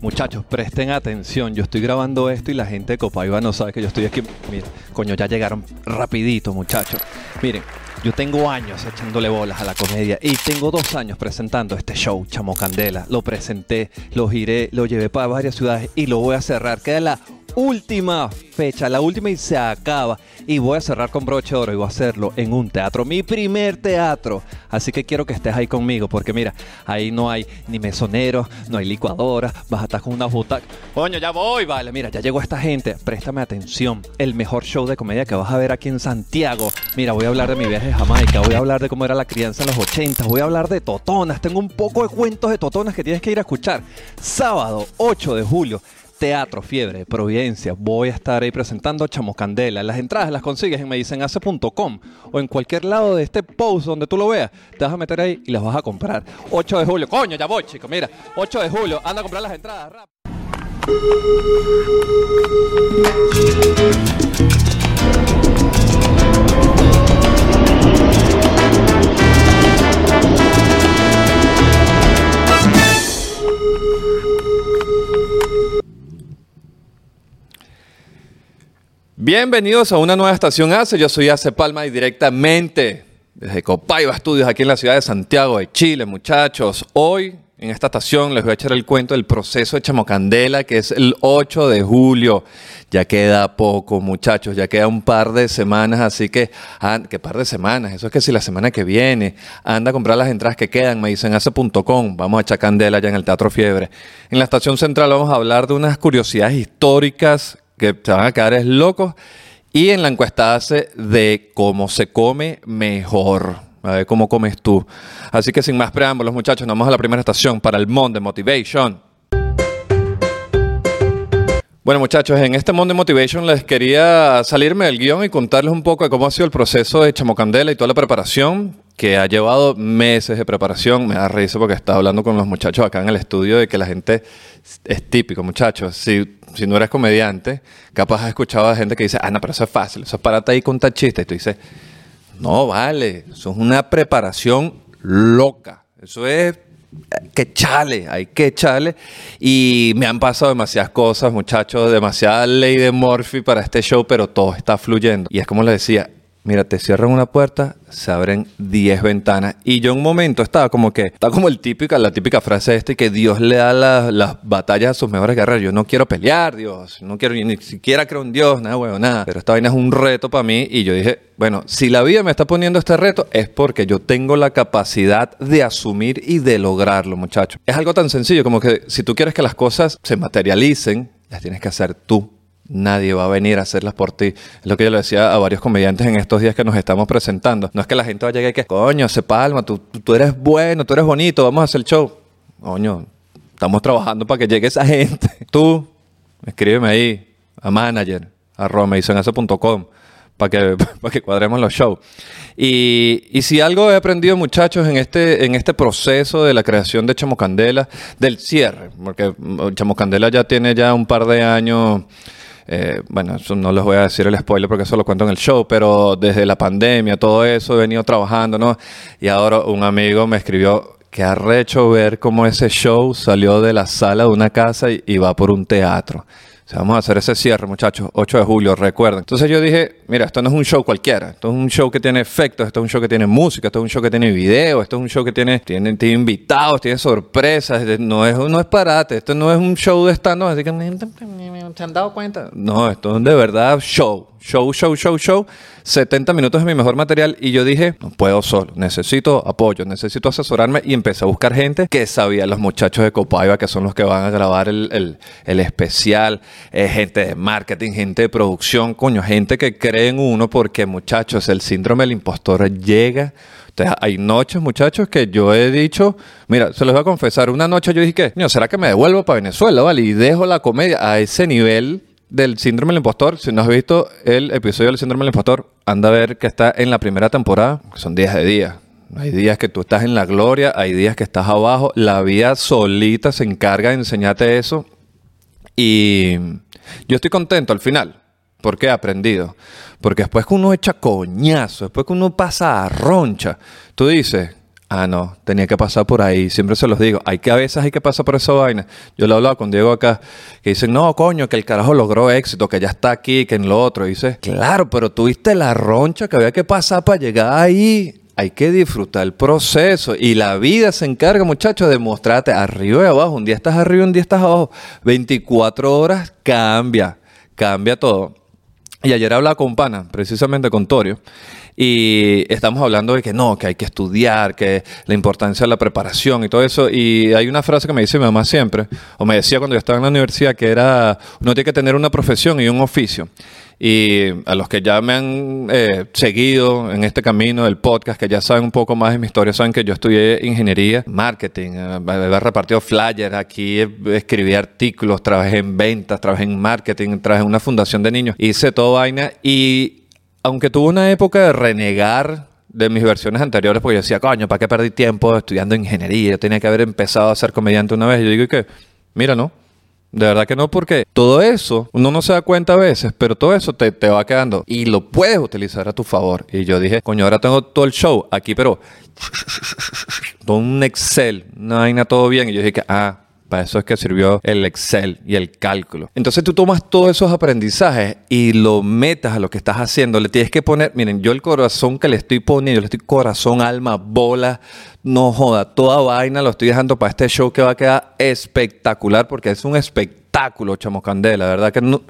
Muchachos, presten atención. Yo estoy grabando esto y la gente de Copaiba no sabe que yo estoy aquí. Mira, coño, ya llegaron rapidito, muchachos. Miren, yo tengo años echándole bolas a la comedia y tengo dos años presentando este show, Chamo Candela. Lo presenté, lo giré, lo llevé para varias ciudades y lo voy a cerrar. Queda la última fecha, la última y se acaba. Y voy a cerrar con broche de oro y voy a hacerlo en un teatro, mi primer teatro. Así que quiero que estés ahí conmigo, porque mira, ahí no hay ni mesoneros, no hay licuadora, vas a estar con una butaca. Coño, ya voy, vale, mira, ya llegó esta gente. Préstame atención, el mejor show de comedia que vas a ver aquí en Santiago. Mira, voy a hablar de mi viaje a Jamaica, voy a hablar de cómo era la crianza en los 80, voy a hablar de totonas, tengo un poco de cuentos de totonas que tienes que ir a escuchar. Sábado 8 de julio. Teatro Fiebre, Providencia. Voy a estar ahí presentando Chamo Candela. Las entradas las consigues en medicenhace.com o en cualquier lado de este post donde tú lo veas. Te vas a meter ahí y las vas a comprar. 8 de julio. Coño, ya voy, chico. Mira, 8 de julio. Anda a comprar las entradas. Bienvenidos a una nueva estación ACE. Yo soy Ace Palma y directamente desde Copaiba Estudios, aquí en la ciudad de Santiago de Chile, muchachos. Hoy en esta estación les voy a echar el cuento del proceso de Chamocandela, que es el 8 de julio. Ya queda poco, muchachos, ya queda un par de semanas, así que, ¿qué par de semanas? Eso es que si la semana que viene anda a comprar las entradas que quedan, me dicen hace.com, vamos a echar candela ya en el Teatro Fiebre. En la estación central vamos a hablar de unas curiosidades históricas que te van a quedar es locos. Y en la encuesta hace de cómo se come mejor. A ver cómo comes tú. Así que sin más preámbulos, muchachos, nos vamos a la primera estación para el Monde Motivation. Bueno, muchachos, en este Monde Motivation les quería salirme del guion y contarles un poco de cómo ha sido el proceso de Chamocandela y toda la preparación, que ha llevado meses de preparación. Me da risa porque estaba hablando con los muchachos acá en el estudio de que la gente es típico, muchachos. Si si no eres comediante, capaz has escuchado a gente que dice, ah, no, pero eso es fácil, eso es parate ahí con chiste. Y tú dices, no, vale, eso es una preparación loca. Eso es eh, que chale, hay que echarle. Y me han pasado demasiadas cosas, muchachos, demasiada ley de Morphy para este show, pero todo está fluyendo. Y es como les decía, mira, te cierran una puerta, se abren 10 ventanas. Y yo en un momento estaba como que, está como el típica, la típica frase esta, que Dios le da las batallas a sus mejores guerreros. Yo no quiero pelear, Dios, no quiero ni siquiera creo en Dios, nada, bueno, nada. Pero esta vaina es un reto para mí y yo dije, bueno, si la vida me está poniendo este reto es porque yo tengo la capacidad de asumir y de lograrlo, muchachos. Es algo tan sencillo como que si tú quieres que las cosas se materialicen, las tienes que hacer tú Nadie va a venir a hacerlas por ti. Es lo que yo le decía a varios comediantes en estos días que nos estamos presentando. No es que la gente vaya a llegar y que, coño, se palma, tú, tú eres bueno, tú eres bonito, vamos a hacer el show. Coño, estamos trabajando para que llegue esa gente. Tú, escríbeme ahí a manager, a romeisonase.com para que, para que cuadremos los shows. Y, y, si algo he aprendido, muchachos, en este, en este proceso de la creación de Chamocandela, del cierre, porque Chamocandela ya tiene ya un par de años eh, bueno, no les voy a decir el spoiler porque eso lo cuento en el show, pero desde la pandemia, todo eso, he venido trabajando, ¿no? Y ahora un amigo me escribió que ha recho ver cómo ese show salió de la sala de una casa y, y va por un teatro vamos a hacer ese cierre, muchachos, 8 de julio, recuerden. Entonces yo dije, mira, esto no es un show cualquiera, esto es un show que tiene efectos, esto es un show que tiene música, esto es un show que tiene video, esto es un show que tiene, tiene, invitados, tiene sorpresas, no es, no es parate, esto no es un show de stand así que se han dado cuenta. No, esto es de verdad show show, show, show, show, 70 minutos de mi mejor material y yo dije, no puedo solo, necesito apoyo, necesito asesorarme y empecé a buscar gente que sabía, los muchachos de Copaiba que son los que van a grabar el, especial, eh, gente de marketing, gente de producción, coño, gente que cree en uno porque muchachos, el síndrome del impostor llega. Entonces, hay noches, muchachos, que yo he dicho, mira, se los voy a confesar, una noche yo dije que, ¿será que me devuelvo para Venezuela, vale? Y dejo la comedia a ese nivel del síndrome del impostor, si no has visto el episodio del síndrome del impostor, anda a ver que está en la primera temporada, que son días de días. Hay días que tú estás en la gloria, hay días que estás abajo. La vida solita se encarga de enseñarte eso. Y yo estoy contento al final, porque he aprendido. Porque después que uno echa coñazo, después que uno pasa a roncha, tú dices, Ah, no, tenía que pasar por ahí. Siempre se los digo. Hay que a veces hay que pasar por esa vaina. Yo lo he hablado con Diego acá, que dicen, no, coño, que el carajo logró éxito, que ya está aquí, que en lo otro. Y dice, claro, pero tuviste la roncha que había que pasar para llegar ahí. Hay que disfrutar el proceso. Y la vida se encarga, muchachos, de mostrarte arriba y abajo. Un día estás arriba, un día estás abajo. 24 horas cambia, cambia todo. Y ayer hablaba con Pana, precisamente con Torio, y estamos hablando de que no, que hay que estudiar, que la importancia de la preparación y todo eso. Y hay una frase que me dice mi mamá siempre, o me decía cuando yo estaba en la universidad, que era, uno tiene que tener una profesión y un oficio. Y a los que ya me han eh, seguido en este camino del podcast, que ya saben un poco más de mi historia, saben que yo estudié ingeniería, marketing, eh, he repartido flyers, aquí escribí artículos, trabajé en ventas, trabajé en marketing, trabajé en una fundación de niños, hice todo vaina y aunque tuve una época de renegar de mis versiones anteriores, porque yo decía, coño, ¿para qué perdí tiempo estudiando ingeniería? Yo tenía que haber empezado a ser comediante una vez. Y yo digo que, mira, no. De verdad que no, porque todo eso, uno no se da cuenta a veces, pero todo eso te, te va quedando y lo puedes utilizar a tu favor. Y yo dije, coño, ahora tengo todo el show aquí, pero todo un Excel, una vaina todo bien. Y yo dije que, ah, para eso es que sirvió el Excel y el cálculo. Entonces tú tomas todos esos aprendizajes y lo metas a lo que estás haciendo. Le tienes que poner, miren, yo el corazón que le estoy poniendo, le estoy corazón, alma, bola, no joda, toda vaina lo estoy dejando para este show que va a quedar espectacular porque es un espectáculo, chamo candela. La verdad que no,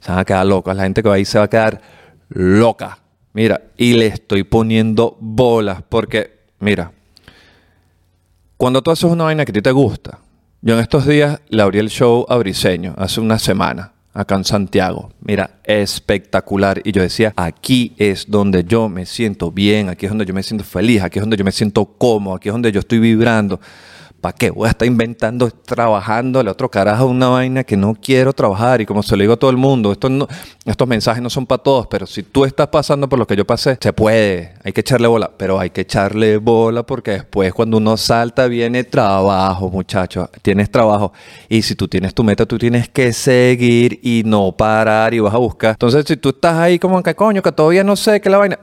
se van a quedar locos. La gente que va ahí se va a quedar loca. Mira, y le estoy poniendo bolas porque, mira, cuando tú haces una vaina que a ti te gusta, yo en estos días le abrí el show a Briseño, hace una semana, acá en Santiago. Mira, espectacular. Y yo decía, aquí es donde yo me siento bien, aquí es donde yo me siento feliz, aquí es donde yo me siento cómodo, aquí es donde yo estoy vibrando. ¿Para qué voy a estar inventando, trabajando el otro carajo una vaina que no quiero trabajar? Y como se lo digo a todo el mundo, esto no, estos mensajes no son para todos, pero si tú estás pasando por lo que yo pasé, se puede, hay que echarle bola, pero hay que echarle bola porque después cuando uno salta viene trabajo, muchachos, tienes trabajo. Y si tú tienes tu meta, tú tienes que seguir y no parar y vas a buscar. Entonces, si tú estás ahí como que coño, que todavía no sé qué la vaina,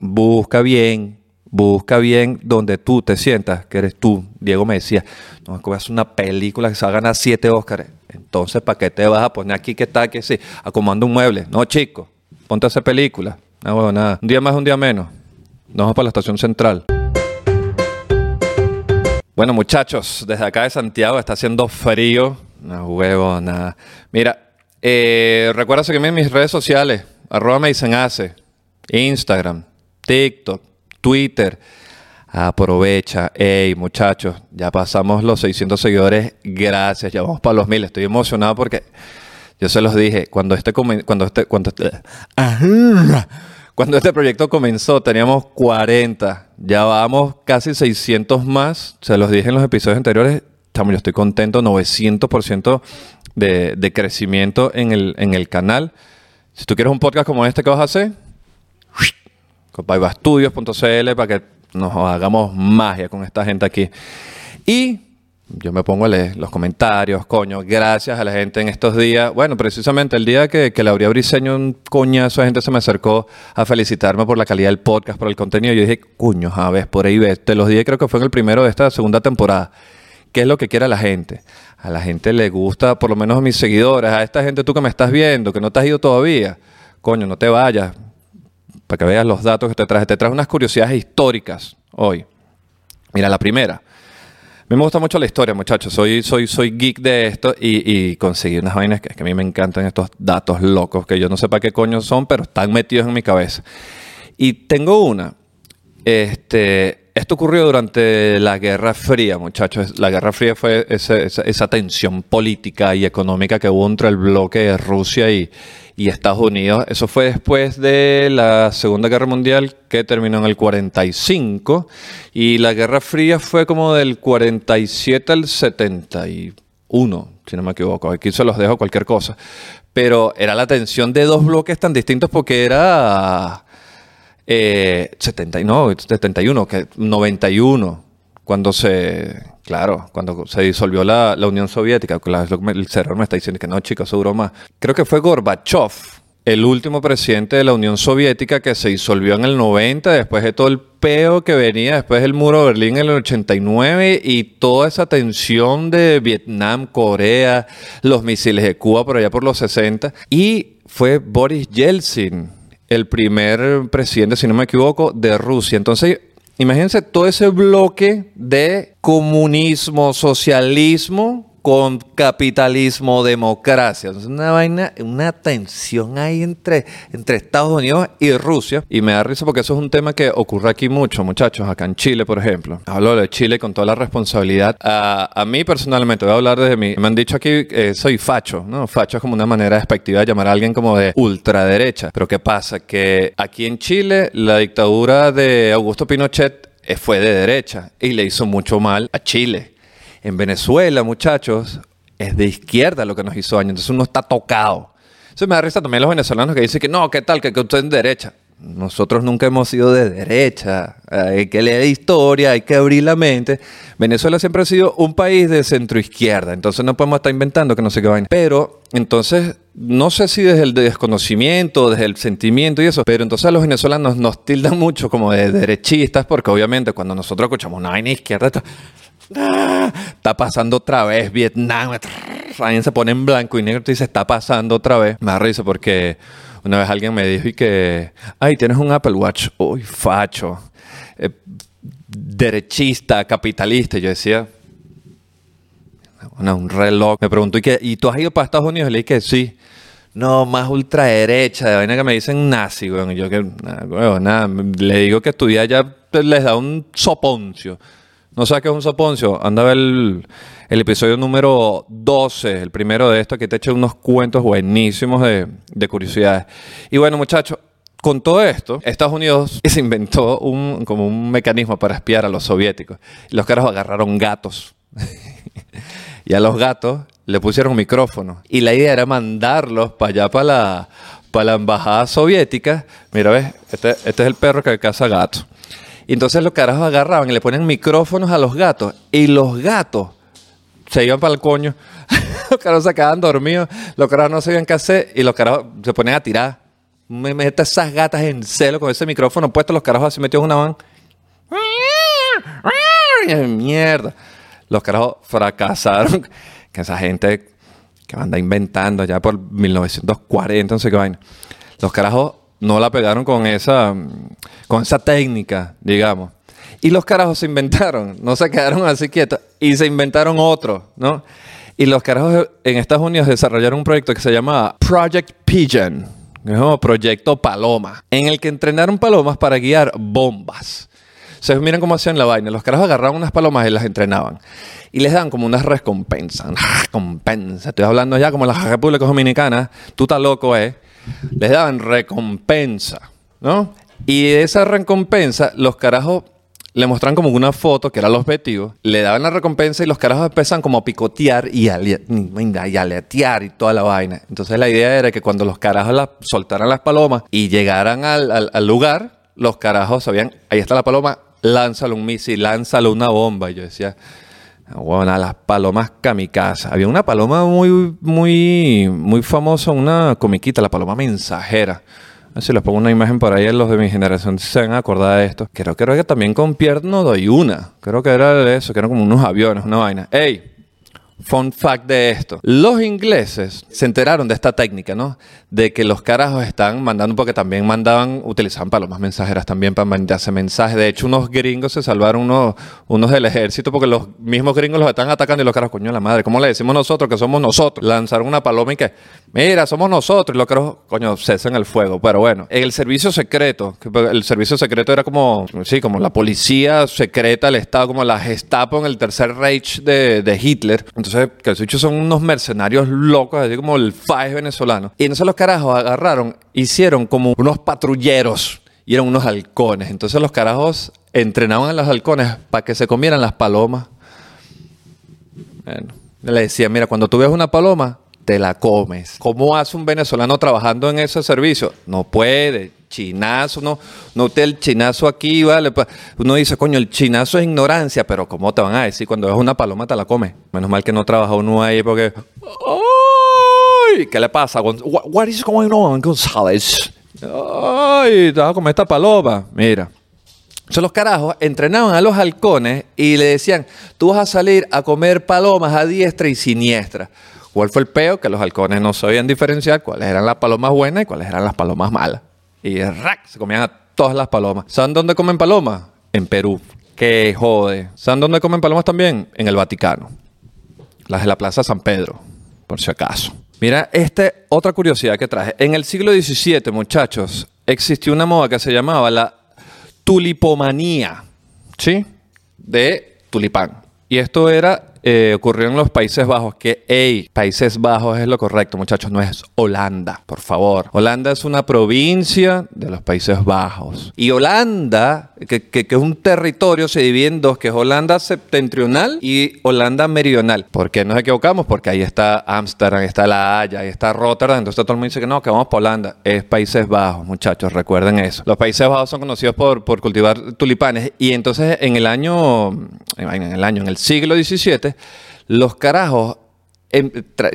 busca bien, Busca bien donde tú te sientas, que eres tú. Diego me decía, no, es que hacer una película que se va a ganar siete Óscares. Entonces, ¿para qué te vas a poner aquí que está, aquí sí, acomodando un mueble? No, chico, ponte a hacer película. No, bueno, nada. Un día más, un día menos. Nos vamos para la estación central. Bueno, muchachos, desde acá de Santiago está haciendo frío. No huevo, nada. Mira, eh, recuerda seguirme en mis redes sociales. Arroba me dicen hace. Instagram, TikTok, Twitter. Aprovecha. Hey, muchachos, ya pasamos los 600 seguidores. Gracias. Ya vamos para los mil. Estoy emocionado porque yo se los dije. Cuando este, cuando este, cuando este, cuando este proyecto comenzó, teníamos 40. Ya vamos casi 600 más. Se los dije en los episodios anteriores. Yo estoy contento. 900% de, de crecimiento en el, en el canal. Si tú quieres un podcast como este, ¿qué vas a hacer? Para que nos hagamos magia con esta gente aquí. Y yo me pongo a leer los comentarios, coño, gracias a la gente en estos días. Bueno, precisamente el día que, que le Briseño un coñazo, la gente se me acercó a felicitarme por la calidad del podcast, por el contenido. Yo dije, coño, a ver, por ahí ves. Te los dije, creo que fue en el primero de esta segunda temporada. ¿Qué es lo que quiere la gente? A la gente le gusta, por lo menos a mis seguidores, a esta gente tú que me estás viendo, que no te has ido todavía. Coño, no te vayas para que veas los datos que te traje. Te traje unas curiosidades históricas hoy. Mira, la primera. A mí me gusta mucho la historia, muchachos. Soy, soy, soy geek de esto y, conseguí unas vainas que, que, a mí me encantan estos datos locos que yo no sé para qué coño son, pero están metidos en mi cabeza. Y tengo una. Este, esto ocurrió durante la Guerra Fría, muchachos. La Guerra Fría fue esa, esa tensión política y económica que hubo entre el bloque de Rusia y, y Estados Unidos. Eso fue después de la Segunda Guerra Mundial que terminó en el 45 y la Guerra Fría fue como del 47 al 71, si no me equivoco. Aquí se los dejo cualquier cosa. Pero era la tensión de dos bloques tan distintos porque era eh, 70, no, 71, que 91 cuando se, claro, cuando se disolvió la, Unión Soviética, el cerebro me está diciendo que no, chicos, duró más. Creo que fue Gorbachev el último presidente de la Unión Soviética que se disolvió en el 90, después de todo el peo que venía después del muro de Berlín en el 89 y toda esa tensión de Vietnam, Corea, los misiles de Cuba por allá por los 60. Y fue Boris Yeltsin, el primer presidente, si no me equivoco, de Rusia. Entonces, imagínense todo ese bloque de comunismo, socialismo con capitalismo, democracia. Entonces, una vaina, una tensión ahí entre, entre Estados Unidos y Rusia. Y me da risa porque eso es un tema que ocurre aquí mucho, muchachos, acá en Chile, por ejemplo. Hablo de Chile con toda la responsabilidad. A, mí personalmente, voy a hablar desde mí. Me han dicho aquí que soy facho, ¿no? Facho es como una manera despectiva de llamar a alguien como de ultraderecha. Pero ¿qué pasa? Que aquí en Chile la dictadura de Augusto Pinochet fue de derecha y le hizo mucho mal a Chile. En Venezuela, muchachos, es de izquierda lo que nos hizo daño. Entonces uno está tocado. Eso me da risa también los venezolanos que dicen que no, ¿qué tal? Que, usted es de derecha. Nosotros nunca hemos sido de derecha. Hay que leer historia, hay que abrir la mente. Venezuela siempre ha sido un país de centro izquierda, entonces no podemos estar inventando que no sé qué vaina. Pero entonces, no sé si desde el desconocimiento, desde el sentimiento y eso, pero entonces los venezolanos nos tildan mucho como de derechistas, porque obviamente cuando nosotros escuchamos una vaina izquierda, está pasando otra vez Vietnam. Alguien se pone en blanco y negro y dice, está pasando otra vez. Me da porque una vez alguien me dijo y que, ay, tienes un Apple Watch. Uy, facho. Eh, derechista, capitalista. Yo decía, un reloj. Me preguntó, ¿y, qué? ¿y tú has ido para Estados Unidos? Le dije que sí. No, más ultraderecha, de vaina que me dicen nazi, Y yo que, nada, le digo que estudié allá, les da un soponcio. ¿No sabes qué es un soponcio? Anda a ver el, episodio número 12, el primero de esto, que te echa unos cuentos buenísimos de, de curiosidades. Y bueno, muchachos, con todo esto, Estados Unidos se inventó un, como un mecanismo para espiar a los soviéticos. Los caras agarraron gatos. y a los gatos le pusieron micrófono. Y la idea era mandarlos para allá, para la, la embajada soviética. Mira, ves, este, este es el perro que caza gatos. Y entonces los carajos agarraban y le ponen micrófonos a los gatos. Y los gatos se iban para el coño. los carajos se quedaban dormidos. Los carajos no sabían qué hacer. Y los carajos se ponían a tirar. Me mete esas gatas en celo con ese micrófono puesto. Los carajos así metidos en una van. Mierda. Los carajos fracasaron. Que esa gente que anda inventando ya por 1940, no sé qué vaina. Los carajos no la pegaron con esa, con esa técnica, digamos. Y los carajos se inventaron, no se quedaron así quietos, y se inventaron otro, ¿no? Y los carajos en Estados Unidos desarrollaron un proyecto que se llama Project Pigeon, es Proyecto Paloma, en el que entrenaron palomas para guiar bombas. Se miren cómo hacían la vaina. Los carajos agarraban unas palomas y las entrenaban. Y les dan como unas recompensas. Recompensa. Estoy hablando ya como las Repúblicas Dominicanas. Tú estás loco, ¿eh? Les daban recompensa, ¿no? Y de esa recompensa, los carajos le mostraban como una foto, que era el objetivo, le daban la recompensa y los carajos empezaban como a picotear y a, aletear y toda la vaina. Entonces la idea era que cuando los carajos soltaran las palomas y llegaran al, al lugar, los carajos sabían, ahí está la paloma, lánzalo un misil, lánzalo una bomba. Y yo decía, bueno, las palomas kamikaze. Había una paloma muy, muy, muy famosa, una comiquita, la paloma mensajera. Si les pongo una imagen por ahí, los de mi generación se van a acordar de esto. Creo, creo que también con Pierre no doy una. Creo que era eso, que eran como unos aviones, una vaina. ¡Ey! Fun fact de esto. Los ingleses se enteraron de esta técnica, ¿no? De que los carajos están mandando, porque también mandaban, utilizaban palomas mensajeras también para mandarse mensajes. De hecho, unos gringos se salvaron unos, unos del ejército porque los mismos gringos los están atacando y los carajos, coño, la madre, ¿cómo le decimos nosotros que somos nosotros? Lanzaron una paloma y que, mira, somos nosotros. Y los carajos, coño, cesan el fuego. Pero bueno, el servicio secreto, el servicio secreto era como, sí, como la policía secreta, el Estado, como la Gestapo en el Tercer Reich de, de Hitler. Entonces, que los bichos son unos mercenarios locos, así como el FAES venezolano. Y entonces los carajos agarraron, hicieron como unos patrulleros y eran unos halcones. Entonces los carajos entrenaban a los halcones para que se comieran las palomas. Bueno, le decía, mira, cuando tú ves una paloma, te la comes. ¿Cómo hace un venezolano trabajando en ese servicio? No puede. Chinazo, no, no te el chinazo aquí, vale. Uno dice, coño, el chinazo es ignorancia, pero ¿cómo te van a decir? Cuando ves una paloma te la comes. Menos mal que no trabaja uno ahí porque. Uy, ¿qué le pasa? What, is going on, González? Ay, te vas a comer esta paloma. Mira. Entonces los carajos entrenaban a los halcones y le decían, tú vas a salir a comer palomas a diestra y siniestra. ¿Cuál fue el peo? Que los halcones no sabían diferenciar cuáles eran las palomas buenas y cuáles eran las palomas malas. Y ¡rac! se comían a todas las palomas. ¿Saben dónde comen palomas? En Perú. ¡Qué jode! ¿Saben dónde comen palomas también? En el Vaticano. Las de la Plaza San Pedro, por si acaso. Mira, esta otra curiosidad que traje. En el siglo XVII, muchachos, existió una moda que se llamaba la tulipomanía, ¿sí? De tulipán. Y esto era, eh, ocurrió en los Países Bajos, que, hey, Países Bajos es lo correcto, muchachos, no es Holanda, por favor. Holanda es una provincia de los Países Bajos. Y Holanda, que, que- que es un territorio, se divide en dos, que es Holanda septentrional y Holanda meridional. ¿Por qué nos equivocamos? Porque ahí está Ámsterdam, está La Haya, ahí está Rotterdam. Entonces todo el mundo dice que no, que vamos para Holanda. Es Países Bajos, muchachos, recuerden eso. Los Países Bajos son conocidos por, por cultivar tulipanes. Y entonces en el año, en el año, en el siglo XVII, los carajos em-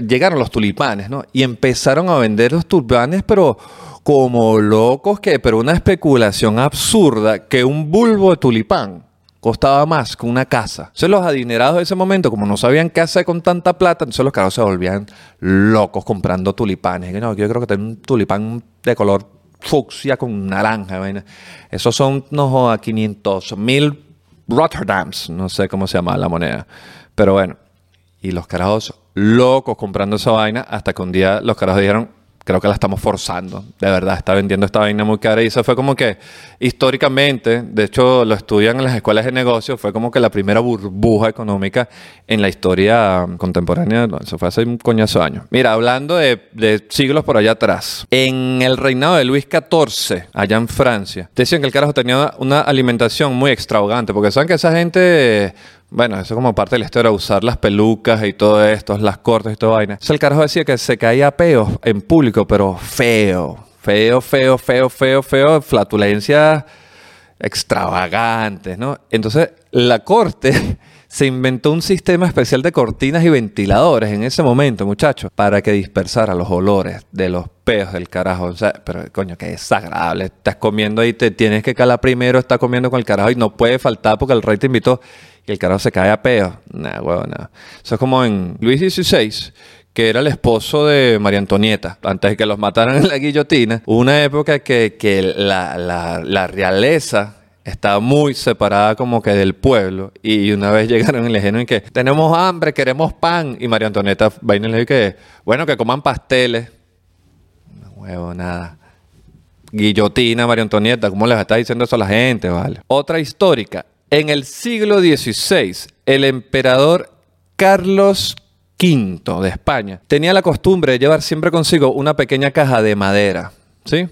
llegaron los tulipanes, ¿no? Y empezaron a vender los tulipanes, pero como locos que, pero una especulación absurda que un bulbo de tulipán costaba más que una casa. Entonces los adinerados de ese momento, como no sabían qué hacer con tanta plata, entonces los carajos se volvían locos comprando tulipanes. No, yo creo que tengo un tulipán de color fucsia con naranja. Esos son, no joda, 500 mil Rotterdams, no sé cómo se llama la moneda. Pero bueno, y los carajos locos comprando esa vaina hasta que un día los carajos dijeron, creo que la estamos forzando. De verdad, está vendiendo esta vaina muy cara. Y eso fue como que históricamente, de hecho lo estudian en las escuelas de negocios, fue como que la primera burbuja económica en la historia um, contemporánea. Eso fue hace un coñazo de años. Mira, hablando de, de siglos por allá atrás, en el reinado de Luis XIV, allá en Francia, decían que el carajo tenía una alimentación muy extravagante, porque saben que esa gente bueno, eso como parte de la historia, usar las pelucas y todo esto, las cortes y toda vaina. Entonces el carajo decía que se caía a peos en público, pero feo. Feo, feo, feo, feo, feo. Flatulencias extravagantes, ¿no? Entonces la corte se inventó un sistema especial de cortinas y ventiladores en ese momento, muchachos, para que dispersara los olores de los peos del carajo. O sea, pero coño, que desagradable. Estás comiendo y te tienes que calar primero, estás comiendo con el carajo y no puede faltar porque el rey te invitó y el carajo se cae a peo. Nah, huevo, nada. Eso es como en Luis XVI, que era el esposo de María Antonieta, antes de que los mataran en la guillotina. Una época que, que la, la- la realeza estaba muy separada como que del pueblo. Y una vez llegaron y le dijeron que tenemos hambre, queremos pan. Y María Antonieta vaina le dijo que, bueno, que coman pasteles. No huevo, nada. Guillotina, María Antonieta, ¿cómo les está diciendo eso a la gente? Vale. Otra histórica. En el siglo XVI, el emperador Carlos V de España tenía la costumbre de llevar siempre consigo una pequeña caja de madera, ¿sí?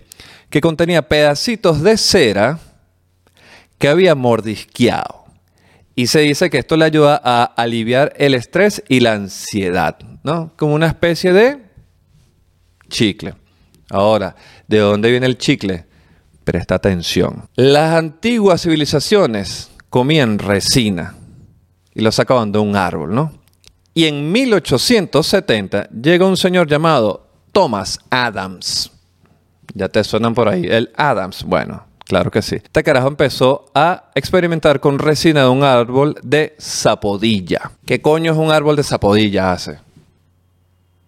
Que contenía pedacitos de cera que había mordisqueado. Y se dice que esto le ayuda a aliviar el estrés y la ansiedad, ¿no? Como una especie de chicle. Ahora, ¿de dónde viene el chicle? Presta atención. Las antiguas civilizaciones comían resina y lo sacaban de un árbol, ¿no? Y en 1870 llega un señor llamado Thomas Adams. Ya te suenan por ahí. El Adams, bueno, claro que sí. Este carajo empezó a experimentar con resina de un árbol de sapodilla. ¿Qué coño es un árbol de sapodilla hace?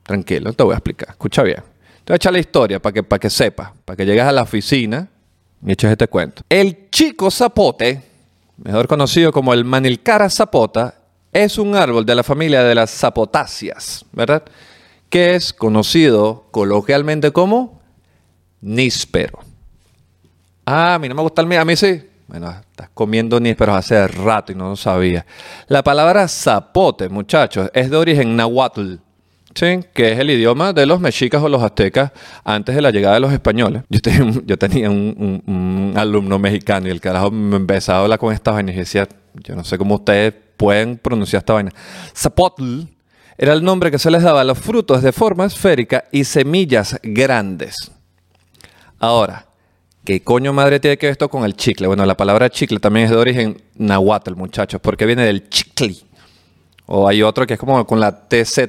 Tranquilo, te voy a explicar. Escucha bien. Te voy a echar la historia para que, para que sepas, para que llegues a la oficina y eches este cuento. El chico zapote, mejor conocido como el manilcara zapota, es un árbol de la familia de las zapotáceas, ¿verdad? Que es conocido coloquialmente como níspero. Ah, a mí no me gusta el mío, a mí sí. Bueno, estás comiendo nísperos hace rato y no lo sabía. La palabra zapote, muchachos, es de origen nahuatl. ¿Sí? que es el idioma de los mexicas o los aztecas antes de la llegada de los españoles. Yo tenía un, alumno mexicano y el carajo me empezaba a hablar con esta vaina y decía, yo no sé cómo ustedes pueden pronunciar esta vaina. Zapotl era el nombre que se les daba a los frutos de forma esférica y semillas grandes. Ahora, ¿qué coño madre tiene que ver esto con el chicle? Bueno, la palabra chicle también es de origen nahuatl, muchachos, porque viene del chicli. O hay otro que es como con la TZ,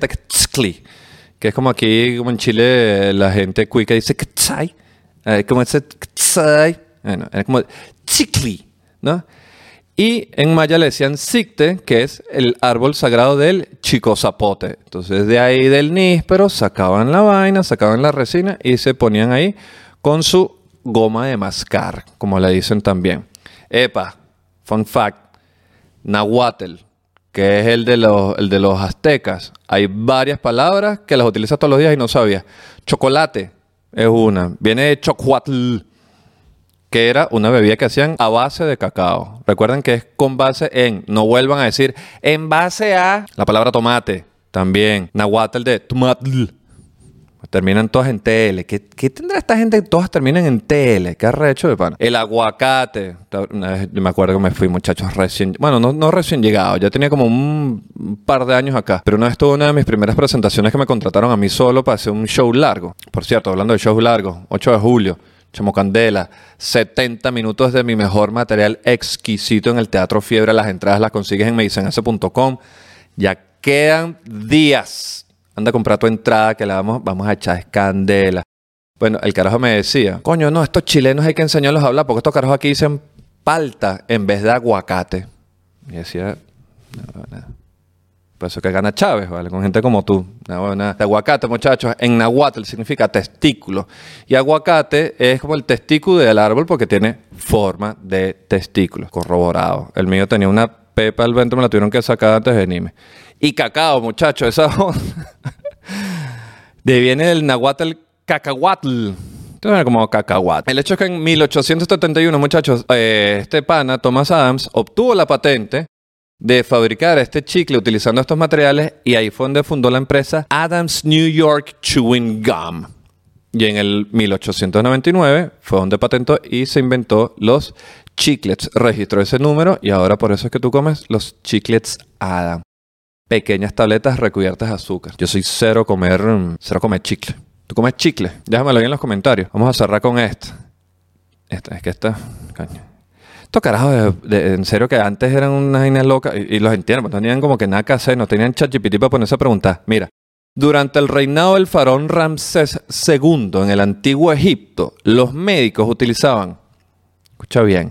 que es como aquí, como en Chile, la gente cuica dice ktsai, eh, como ese ktsai, bueno, es como chicli, ¿no? Y en maya le decían sicte, que es el árbol sagrado del chico zapote. Entonces de ahí del níspero sacaban la vaina, sacaban la resina y se ponían ahí con su goma de mascar, como le dicen también. Epa, fun fact, nahuatl, que es el de los, el de los aztecas. Hay varias palabras que las utilizas todos los días y no sabías. Chocolate es una. Viene de chocuatl, que era una bebida que hacían a base de cacao. Recuerden que es con base en. No vuelvan a decir en base a la palabra tomate. También. Nahuatl de tomatl. Terminan todas en TL. ¿Qué, ¿Qué, tendrá esta gente que todas terminan en TL? ¿Qué arrecho de pan? El aguacate. Una vez, me acuerdo que me fui, muchachos, recién. Bueno, no, no recién llegado. Ya tenía como un, par de años acá. Pero una vez tuve una de mis primeras presentaciones que me contrataron a mí solo para hacer un show largo. Por cierto, hablando de shows largos, 8 de julio. Chamo Candela, 70 minutos de mi mejor material exquisito en el Teatro Fiebre. Las entradas las consigues en medicenase.com. Ya quedan días. Anda a comprar tu entrada que la vamos, vamos a echar candela. Bueno, el carajo me decía, coño, no, estos chilenos hay que enseñarlos a hablar porque estos carajos aquí dicen palta en vez de aguacate. Y decía, no, no. Por eso que gana Chávez, ¿vale? Con gente como tú. No, nada. Aguacate, muchachos, en nahuatl significa testículo. Y aguacate es como el testículo del árbol porque tiene forma de testículo. Corroborado. El mío tenía una pepa al vento, me la tuvieron que sacar antes de venirme. Y cacao, muchachos, esa de viene del nahuatl cacahuatl. Entonces, como cacahuatl. El hecho es que en 1871, muchachos, eh, este pana, Thomas Adams, obtuvo la patente de fabricar este chicle utilizando estos materiales y ahí fue donde fundó la empresa Adams New York Chewing Gum. Y en el 1899 fue donde patentó y se inventó los chiclets. Registró ese número y ahora por eso es que tú comes los chiclets Adams. Pequeñas tabletas recubiertas de azúcar. Yo soy cero comer, cero comer chicle. ¿Tú comes chicle? Déjamelo ahí en los comentarios. Vamos a cerrar con esto. Esta, es que esta, caña. Estos carajos, de, en serio que antes eran unas vainas locas, y, y, los entiendo, pues no tenían como que nada que hacer, no tenían ChatGPT para ponerse a preguntar. Mira, durante el reinado del faraón Ramsés II en el antiguo Egipto, los médicos utilizaban, escucha bien,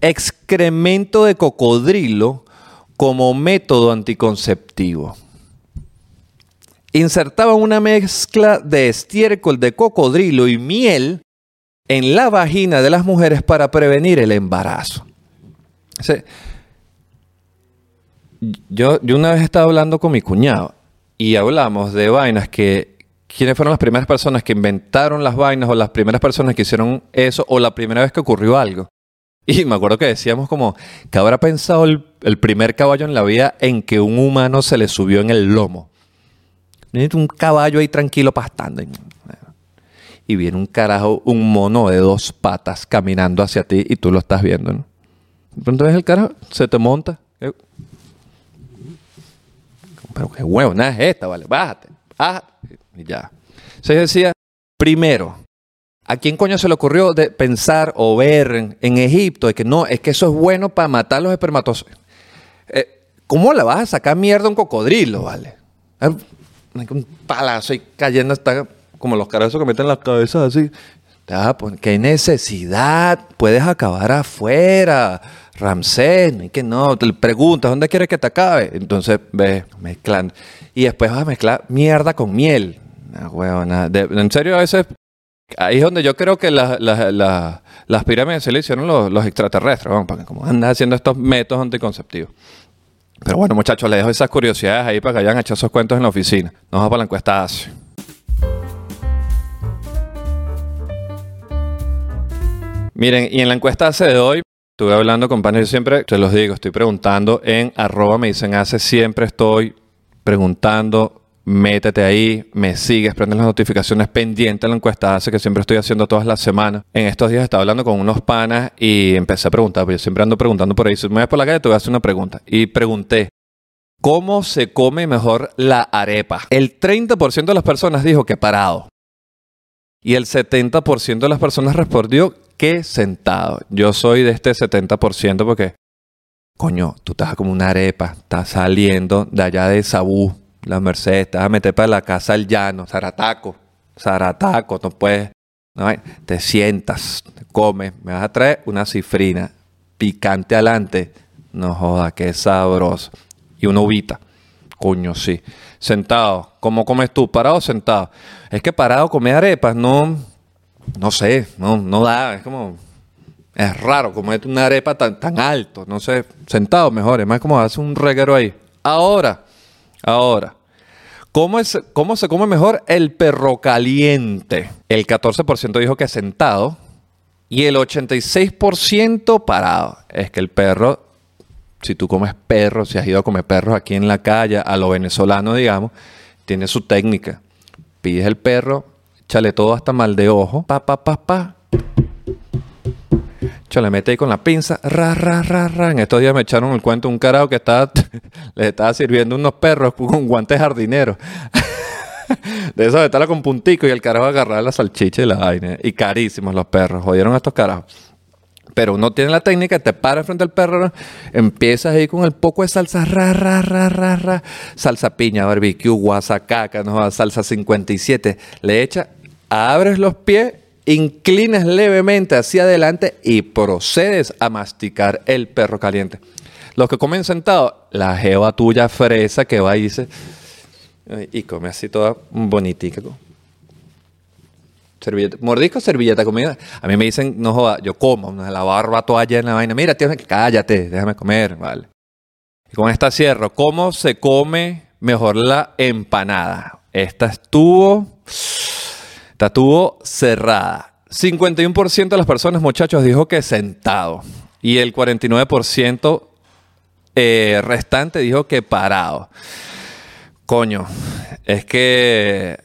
excremento de cocodrilo como método anticonceptivo. Insertaban una mezcla de estiércol de cocodrilo y miel en la vagina de las mujeres para prevenir el embarazo. Yo, yo una vez estaba hablando con mi cuñado y hablamos de vainas que quiénes fueron las primeras personas que inventaron las vainas o las primeras personas que hicieron eso o la primera vez que ocurrió algo. Y me acuerdo que decíamos como que habrá pensado el, primer caballo en la vida en que un humano se le subió en el lomo. Un caballo ahí tranquilo pastando. Y viene un carajo, un mono de dos patas caminando hacia ti y tú lo estás viendo. ¿no? Entonces el carajo se te monta. Pero qué huevo, nada es esta, vale, bájate, bájate. Y ya. Se decía, primero, ¿A quién coño se le ocurrió de pensar o ver en, Egipto de que no, es que eso es bueno para matar los espermatozoides? Eh, ¿Cómo le vas a sacar mierda a un cocodrilo, vale? Un palazo y cayendo hasta como los caras que meten las cabezas así. Ah, pues, ¿Qué necesidad? Puedes acabar afuera. Ramsés, no que no, te preguntas, ¿dónde quieres que te acabe? Entonces, ve, mezclando. Y después vas a mezclar mierda con miel. Nah, huevona. En serio, a veces Ahí es donde yo creo que la, la, la, las pirámides se le hicieron los, los extraterrestres, vamos, para que como andan haciendo estos métodos anticonceptivos. Pero bueno, muchachos, les dejo esas curiosidades ahí para que hayan hecho esos cuentos en la oficina. Nos vamos para la encuesta ASI. Miren, y en la encuesta ASI de hoy, estuve hablando yo siempre, te los digo, estoy preguntando en arroba me dicen hace, siempre estoy preguntando métete ahí, me sigues, prende las notificaciones pendiente de la encuesta hace que siempre estoy haciendo todas las semanas. En estos días estaba hablando con unos panas y empecé a preguntar, porque yo siempre ando preguntando por ahí. Si me ves por la calle, te voy a hacer una pregunta. Y pregunté, ¿cómo se come mejor la arepa? El 30% de las personas dijo que parado. Y el 70% de las personas respondió que sentado. Yo soy de este 70% porque, coño, tú estás como una arepa, estás saliendo de allá de Sabú la Mercedes, te vas a meter para la casa al llano, Zarataco, Zarataco, no puedes, no te sientas, te comes, me vas a traer una cifrina picante adelante, no joda, qué sabroso, y una uvita, coño, sí, sentado, ¿cómo comes tú? ¿Parado o sentado? Es que parado comer arepas, no, no sé, no, no da, es como, es raro comerte una arepa tan, tan alto, no sé, sentado mejor, es más como hace un reguero ahí. Ahora, ahora, ¿cómo, es, ¿cómo se come mejor el perro caliente? El 14% dijo que sentado y el 86% parado. Es que el perro, si tú comes perro, si has ido a comer perros aquí en la calle, a lo venezolano, digamos, tiene su técnica. Pides el perro, échale todo hasta mal de ojo, pa, pa, pa, pa, Yo le mete ahí con la pinza, ra, ra, ra, ra. En estos días me echaron el cuento un carajo que estaba, le estaba sirviendo unos perros con guantes jardineros. de esos de con puntico y el carajo agarraba la salchicha y la vaina. Y carísimos los perros, jodieron a estos carajos. Pero uno tiene la técnica, te para frente al perro, empiezas ahí con el poco de salsa, ra, ra, ra, ra, ra, salsa piña, barbecue, guasacaca, no, salsa 57, le echas, abres los pies, inclinas levemente hacia adelante y procedes a masticar el perro caliente. Los que comen sentados, la jeva tuya fresa que va y dice, y come así toda bonitica. Servilleta. Mordisco, servilleta, comida. A mí me dicen, no joda, yo como, la barba toalla en la vaina. Mira, que cállate, déjame comer, vale. Con esta cierro. ¿Cómo se come mejor la empanada? Esta estuvo, estuvo cerrada. 51% de las personas, muchachos, dijo que sentado. Y el 49% eh, restante dijo que parado. Coño, es que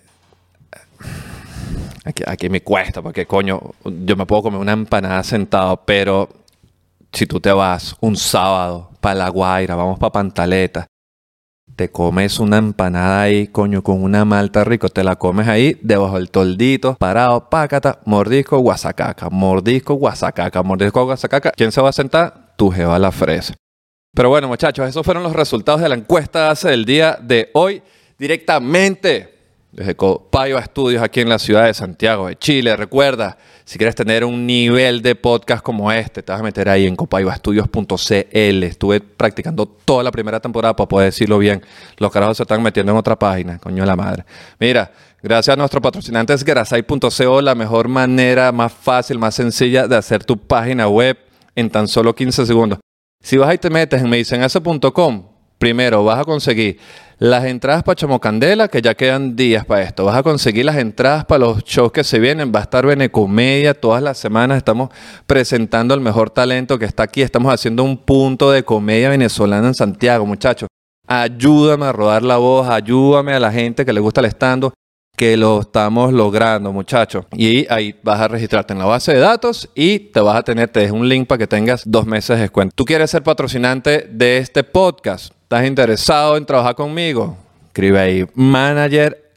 Aquí, aquí, me cuesta, porque coño, yo me puedo comer una empanada sentado, pero si tú te vas un sábado para La Guaira, vamos para Pantaleta, te comes una empanada ahí, coño, con una malta rico, te la comes ahí debajo del toldito, parado, pácata, mordisco, guasacaca, mordisco, guasacaca, mordisco, guasacaca. ¿Quién se va a sentar? Tu jeva la fresa. Pero bueno, muchachos, esos fueron los resultados de la encuesta hace del día de hoy, directamente desde Copaiba Estudios aquí en la ciudad de Santiago de Chile. Recuerda, si quieres tener un nivel de podcast como este, te vas a meter ahí en copaibaestudios.cl. Estuve practicando toda la primera temporada para poder decirlo bien. Los carajos se están metiendo en otra página, coño de la madre. Mira, gracias a nuestros patrocinantes Garasai.co, la mejor manera, más fácil, más sencilla de hacer tu página web en tan solo 15 segundos. Si vas y te metes en medicenase.com, primero vas a conseguir las entradas para Chamocandela, que ya quedan días para esto. Vas a conseguir las entradas para los shows que se vienen. Va a estar Benecomedia todas las semanas. Estamos presentando el mejor talento que está aquí. Estamos haciendo un punto de comedia venezolana en Santiago, muchachos. Ayúdame a rodar la voz, ayúdame a la gente que le gusta el stand que lo estamos logrando, muchachos. Y ahí vas a registrarte en la base de datos y te vas a tener, te dejo un link para que tengas dos meses de descuento. ¿Tú quieres ser patrocinante de este podcast? ¿Estás interesado en trabajar conmigo? Escribe ahí manager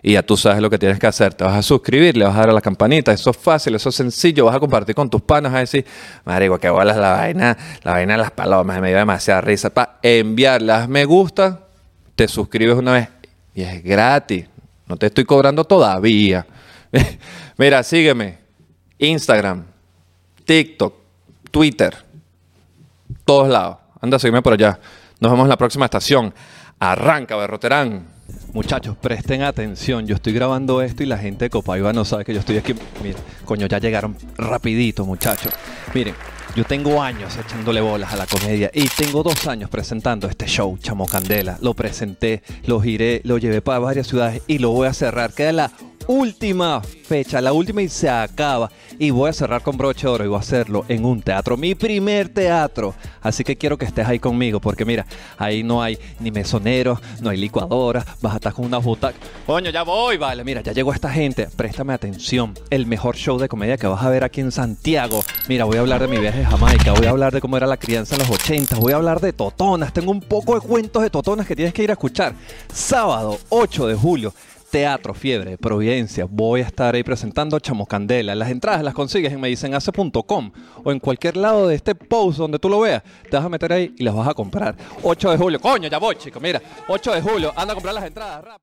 y ya tú sabes lo que tienes que hacer. Te vas a suscribir, le vas a dar a la campanita. Eso es fácil, eso es sencillo. Vas a compartir con tus panas, a decir, marico, que bolas la vaina, la vaina de las palomas, me dio demasiada risa. Para enviarlas me gusta, te suscribes una vez y es gratis. No te estoy cobrando todavía. Mira, sígueme. Instagram, TikTok, Twitter, todos lados. Anda, sígueme por allá. Nos vemos en la próxima estación. Arranca, Berroterán. Muchachos, presten atención. Yo estoy grabando esto y la gente de Copaiba no sabe que yo estoy aquí. Mira, coño, ya llegaron rapidito, muchachos. Miren, yo tengo años echándole bolas a la comedia y tengo dos años presentando este show, Chamo Candela. Lo presenté, lo giré, lo llevé para varias ciudades y lo voy a cerrar. Queda la última fecha, la última y se acaba. Y voy a cerrar con broche de oro y voy a hacerlo en un teatro, mi primer teatro. Así que quiero que estés ahí conmigo, porque mira, ahí no hay ni mesoneros, no hay licuadora, vas a estar con una butaca. Coño, ya voy, vale, mira, ya llegó esta gente. Préstame atención, el mejor show de comedia que vas a ver aquí en Santiago. Mira, voy a hablar de mi viaje a Jamaica, voy a hablar de cómo era la crianza en los 80, voy a hablar de totonas, tengo un poco de cuentos de totonas que tienes que ir a escuchar. Sábado 8 de julio. Teatro Fiebre, Providencia. Voy a estar ahí presentando Chamo Candela. Las entradas las consigues en medicenhace.com o en cualquier lado de este post donde tú lo veas. Te vas a meter ahí y las vas a comprar. 8 de julio. Coño, ya voy, chico. Mira, 8 de julio. Anda a comprar las entradas. Rápido.